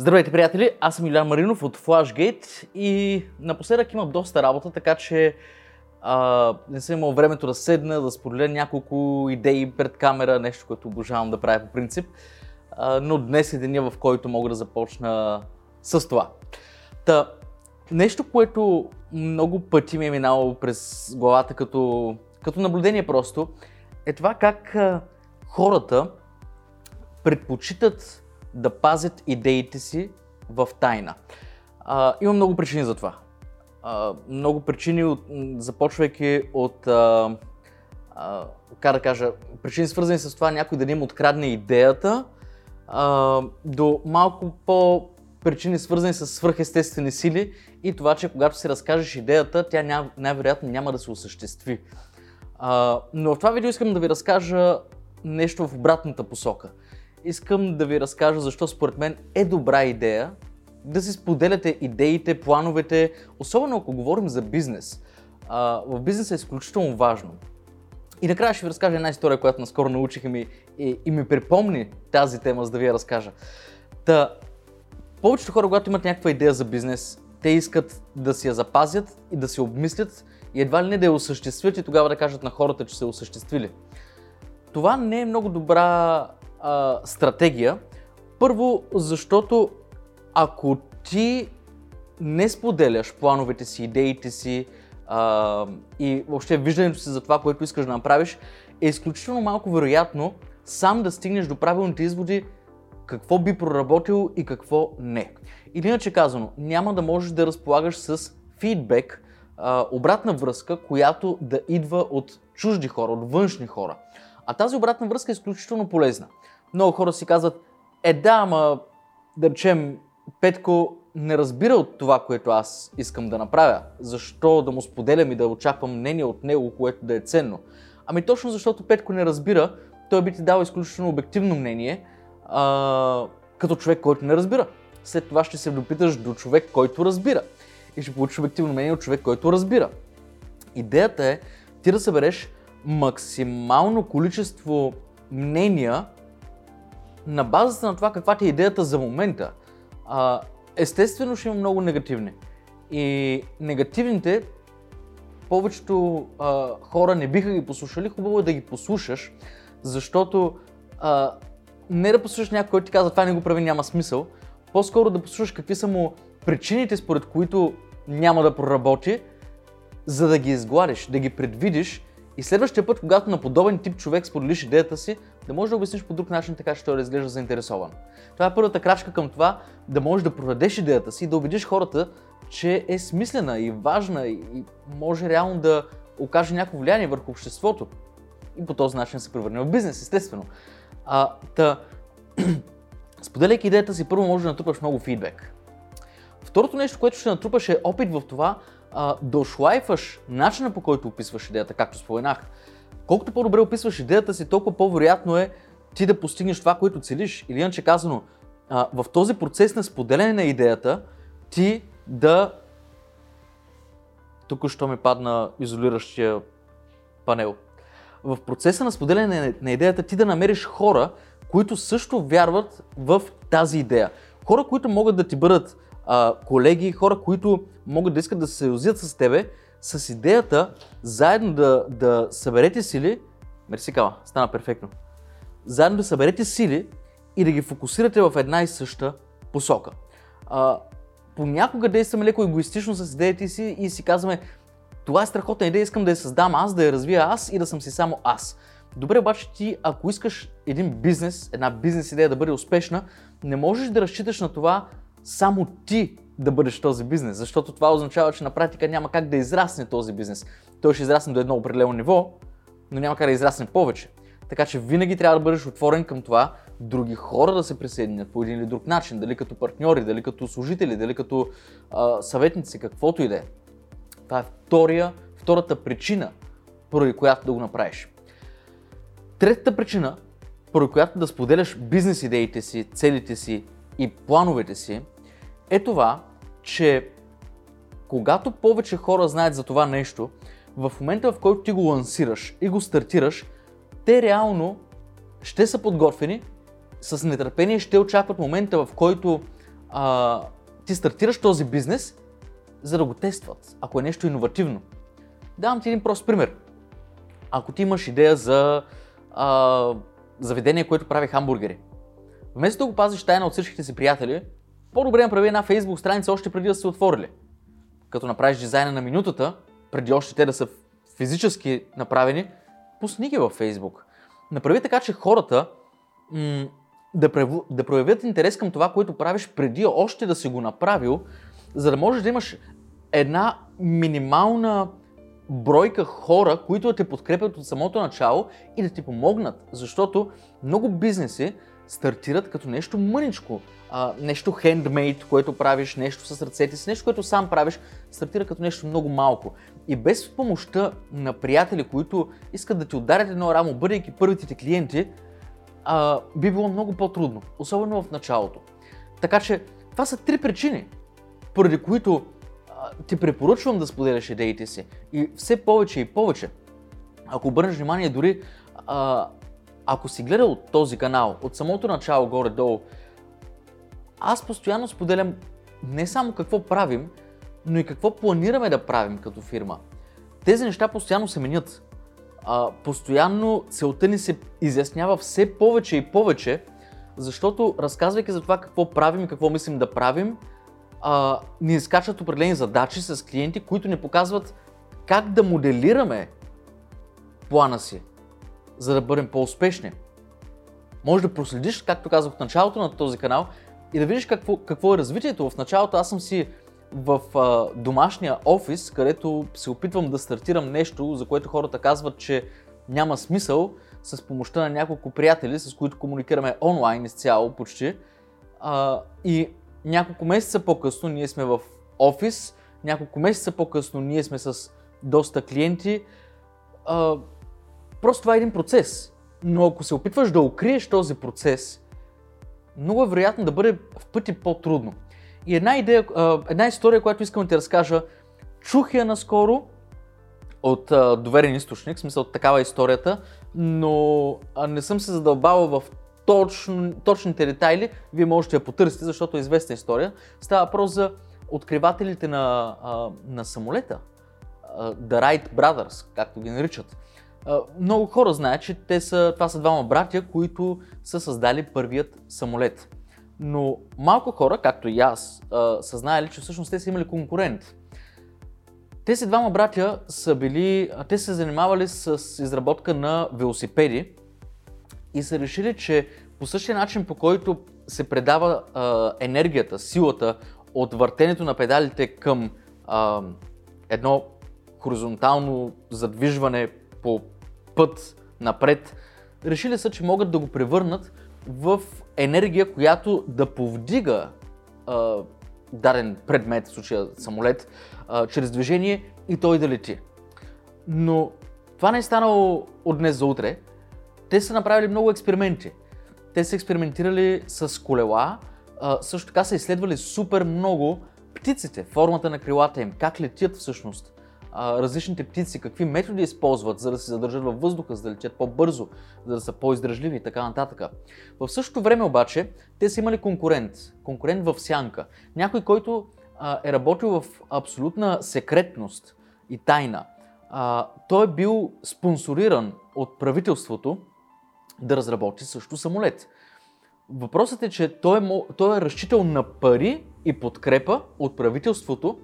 Здравейте, приятели! Аз съм Илян Маринов от Flashgate и напоследък имам доста работа, така че а, не съм имал времето да седна, да споделя няколко идеи пред камера, нещо, което обожавам да правя по принцип. А, но днес е деня, в който мога да започна с това. Та, нещо, което много пъти ми е минало през главата като, като наблюдение просто, е това как а, хората предпочитат да пазят идеите си в тайна. А, има много причини за това. А, много причини, от, започвайки от, а, а, как да кажа, причини свързани с това някой да не им открадне идеята, а, до малко по причини свързани с свръхестествени сили и това, че когато си разкажеш идеята, тя ня, най-вероятно няма да се осъществи. А, но в това видео искам да ви разкажа нещо в обратната посока – искам да ви разкажа защо според мен е добра идея да си споделяте идеите, плановете, особено ако говорим за бизнес. А, в бизнеса е изключително важно. И накрая ще ви разкажа една история, която наскоро научих и ми, и, и ми припомни тази тема, за да ви я разкажа. Та, повечето хора, когато имат някаква идея за бизнес, те искат да си я запазят и да си обмислят и едва ли не да я осъществят и тогава да кажат на хората, че са осъществили. Това не е много добра а, стратегия. Първо, защото ако ти не споделяш плановете си, идеите си а, и въобще виждането си за това, което искаш да направиш, е изключително малко вероятно сам да стигнеш до правилните изводи какво би проработило и какво не. Или иначе казано, няма да можеш да разполагаш с фидбек, обратна връзка, която да идва от чужди хора, от външни хора. А тази обратна връзка е изключително полезна. Много хора си казват, е да, ама да речем, Петко не разбира от това, което аз искам да направя. Защо да му споделям и да очаквам мнение от него, което да е ценно? Ами точно защото Петко не разбира, той би ти дал изключително обективно мнение, а, като човек, който не разбира. След това ще се допиташ до човек, който разбира. И ще получиш обективно мнение от човек, който разбира. Идеята е ти да събереш максимално количество мнения, на базата на това каква ти е идеята за момента, а, естествено ще има много негативни. И негативните, повечето а, хора не биха ги послушали, хубаво е да ги послушаш, защото а, не да послушаш някой, който ти казва това не го прави, няма смисъл, по-скоро да послушаш какви са му причините, според които няма да проработи, за да ги изгладиш, да ги предвидиш и следващия път, когато на подобен тип човек споделиш идеята си, да можеш да обясниш по друг начин, така че той да изглежда заинтересован. Това е първата крачка към това да можеш да продадеш идеята си и да убедиш хората, че е смислена и важна и може реално да окаже някакво влияние върху обществото. И по този начин се превърне в бизнес, естествено. А, та, споделяйки идеята си, първо може да натрупаш много фидбек. Второто нещо, което ще натрупаш е опит в това а, да ошлайфаш начина по който описваш идеята, както споменах. Колкото по-добре описваш идеята си, толкова по-вероятно е ти да постигнеш това, което целиш. Или иначе казано, а, в този процес на споделяне на идеята, ти да... Тук що ми падна изолиращия панел. В процеса на споделяне на идеята ти да намериш хора, които също вярват в тази идея. Хора, които могат да ти бъдат а, колеги, хора, които могат да искат да се съюзят с тебе, с идеята заедно да, да съберете сили, мерси кава, стана перфектно, заедно да съберете сили и да ги фокусирате в една и съща посока. А, понякога действаме леко егоистично с идеите си и си казваме, това е страхотна идея, искам да я създам аз, да я развия аз и да съм си само аз. Добре, обаче ти, ако искаш един бизнес, една бизнес идея да бъде успешна, не можеш да разчиташ на това само ти да бъдеш този бизнес, защото това означава, че на практика няма как да израсне този бизнес. Той ще израсне до едно определено ниво, но няма как да израсне повече. Така че винаги трябва да бъдеш отворен към това други хора да се присъединят по един или друг начин, дали като партньори, дали като служители, дали като а, съветници, каквото и да е. Това е втория, втората причина, поради която да го направиш. Третата причина, поради която да споделяш бизнес идеите си, целите си и плановете си, е това, че когато повече хора знаят за това нещо, в момента в който ти го лансираш и го стартираш, те реално ще са подготвени, с нетърпение ще очакват момента в който а, ти стартираш този бизнес, за да го тестват, ако е нещо иновативно. Давам ти един прост пример. Ако ти имаш идея за а, заведение, което прави хамбургери, вместо да го пазиш тайна от всичките си приятели, по-добре направи една фейсбук страница още преди да се отворили. Като направиш дизайна на минутата, преди още те да са физически направени, пусни ги във Фейсбук. Направи така, че хората м- да, прев... да проявят интерес към това, което правиш преди още да си го направил, за да можеш да имаш една минимална бройка хора, които да те подкрепят от самото начало и да ти помогнат. Защото много бизнеси стартират като нещо мъничко, а, нещо хендмейд, което правиш, нещо с ръцете си, нещо, което сам правиш, стартира като нещо много малко. И без помощта на приятели, които искат да ти ударят едно рамо, бъдейки първите ти клиенти, а, би било много по-трудно, особено в началото. Така че това са три причини, поради които а, ти препоръчвам да споделяш идеите си. И все повече и повече. Ако обърнеш внимание, дори а, ако си гледал този канал от самото начало горе-долу, аз постоянно споделям не само какво правим, но и какво планираме да правим като фирма. Тези неща постоянно се менят. А, постоянно целта ни се изяснява все повече и повече, защото разказвайки за това какво правим и какво мислим да правим, а, ни изкачат определени задачи с клиенти, които ни показват как да моделираме плана си, за да бъдем по-успешни. Може да проследиш, както казах в началото на този канал, и да видиш какво, какво е развитието. В началото аз съм си в а, домашния офис, където се опитвам да стартирам нещо, за което хората казват, че няма смисъл, с помощта на няколко приятели, с които комуникираме онлайн изцяло почти. А, и няколко месеца по-късно ние сме в офис, няколко месеца по-късно ние сме с доста клиенти. А, просто това е един процес. Но ако се опитваш да укриеш този процес, много е вероятно да бъде в пъти по-трудно. И една идея, една история, която искам да ти разкажа, чух я наскоро от доверен източник, в смисъл такава историята, но не съм се задълбавал в точно, точните детайли, вие можете да я потърсите, защото е известна история. Става въпрос за откривателите на, на самолета, The Wright Brothers, както ги наричат. Много хора знаят, че те са, това са двама братя, които са създали първият самолет. Но малко хора, както и аз, са знаели, че всъщност те са имали конкурент. Тези двама братя са били, те са занимавали с изработка на велосипеди и са решили, че по същия начин, по който се предава а, енергията, силата от въртенето на педалите към а, едно хоризонтално задвижване по път напред, решили са, че могат да го превърнат в енергия, която да повдига а, даден предмет, в случая самолет, а, чрез движение и той да лети. Но това не е станало от днес за утре. Те са направили много експерименти. Те са експериментирали с колела, а, също така са изследвали супер много птиците, формата на крилата им, как летят всъщност различните птици, какви методи използват, за да се задържат във въздуха, за да летят по-бързо, за да са по-издръжливи и така нататък. В същото време обаче, те са имали конкурент, конкурент в сянка. Някой, който а, е работил в абсолютна секретност и тайна. А, той е бил спонсориран от правителството да разработи също самолет. Въпросът е, че той е, той е разчитал на пари и подкрепа от правителството,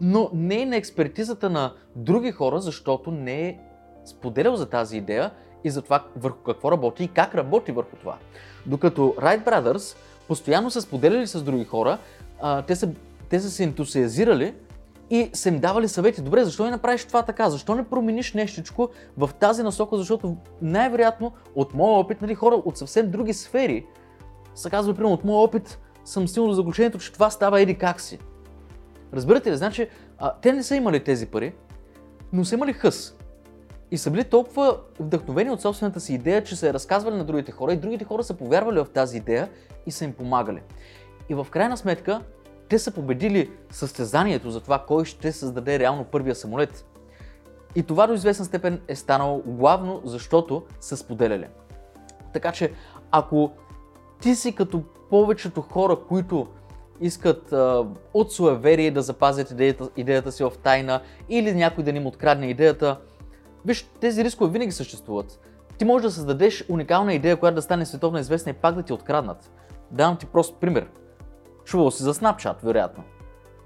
но не е на експертизата на други хора, защото не е споделял за тази идея и за това върху какво работи и как работи върху това. Докато Wright Brothers постоянно са споделяли с други хора, а, те, са, те са се ентусиазирали и са им давали съвети. Добре, защо не направиш това така? Защо не промениш нещичко в тази насока? Защото най-вероятно от моя опит, нали, хора от съвсем други сфери са казвали, примерно, от моя опит съм стигнал до заключението, че това става еди как си. Разбирате ли? Значи, а, те не са имали тези пари, но са имали хъс. И са били толкова вдъхновени от собствената си идея, че са я разказвали на другите хора и другите хора са повярвали в тази идея и са им помагали. И в крайна сметка, те са победили състезанието за това кой ще създаде реално първия самолет. И това до известна степен е станало главно, защото са споделяли. Така че, ако ти си като повечето хора, които искат а, от суеверие да запазят идеята, идеята си в тайна или някой да ни им открадне идеята. Виж, тези рискове винаги съществуват. Ти можеш да създадеш уникална идея, която да стане световно известна и пак да ти откраднат. Давам ти прост пример. Чувал си за Snapchat, вероятно.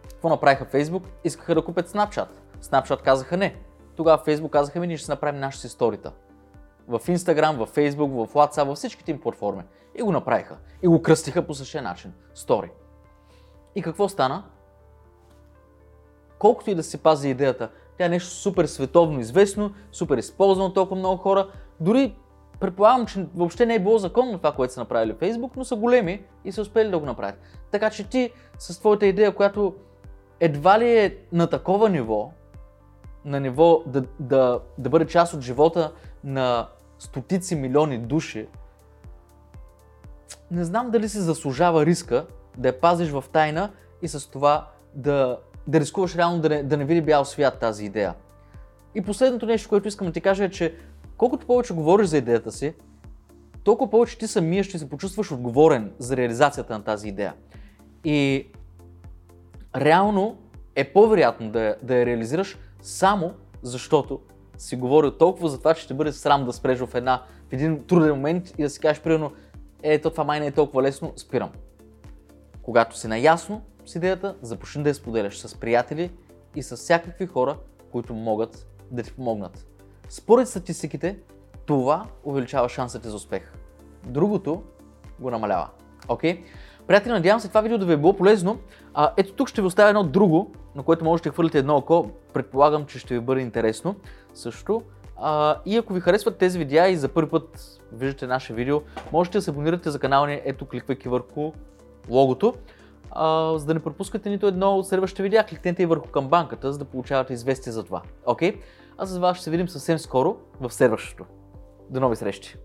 Какво направиха Facebook? Искаха да купят Snapchat. Snapchat казаха не. Тогава Facebook казаха ми, ние ще направим нашите сторита. В Instagram, в Facebook, в WhatsApp, във всичките им платформи. И го направиха. И го кръстиха по същия начин. Стори. И какво стана? Колкото и да се пази идеята, тя е нещо супер световно известно, супер използвано толкова много хора. Дори предполагам, че въобще не е било законно това, което са направили Facebook, но са големи и са успели да го направят. Така че ти с твоята идея, която едва ли е на такова ниво, на ниво да, да, да бъде част от живота на стотици милиони души, не знам дали се заслужава риска да я пазиш в тайна и с това да, да рискуваш реално да не, да не види бял свят тази идея. И последното нещо, което искам да ти кажа е, че колкото повече говориш за идеята си, толкова повече ти самия ще се почувстваш отговорен за реализацията на тази идея. И реално е по-вероятно да, да я реализираш само защото си говорил толкова за това, че ще бъде срам да спреш в, една, в един труден момент и да си кажеш примерно, е, то това май не е толкова лесно, спирам. Когато си наясно с идеята, започни да я споделяш с приятели и с всякакви хора, които могат да ти помогнат. Според статистиките, това увеличава шансите за успех. Другото го намалява. Окей? Okay? Приятели, надявам се това видео да ви е било полезно. А, ето тук ще ви оставя едно друго, на което можете да хвърлите едно око. Предполагам, че ще ви бъде интересно също. А, и ако ви харесват тези видеа и за първи път виждате наше видео, можете да се абонирате за канала ни, ето кликвайки върху логото. А, за да не пропускате нито едно от следващите видеа, кликнете и върху камбанката, за да получавате известие за това. Окей? Okay? А с вас ще се видим съвсем скоро в следващото. До нови срещи!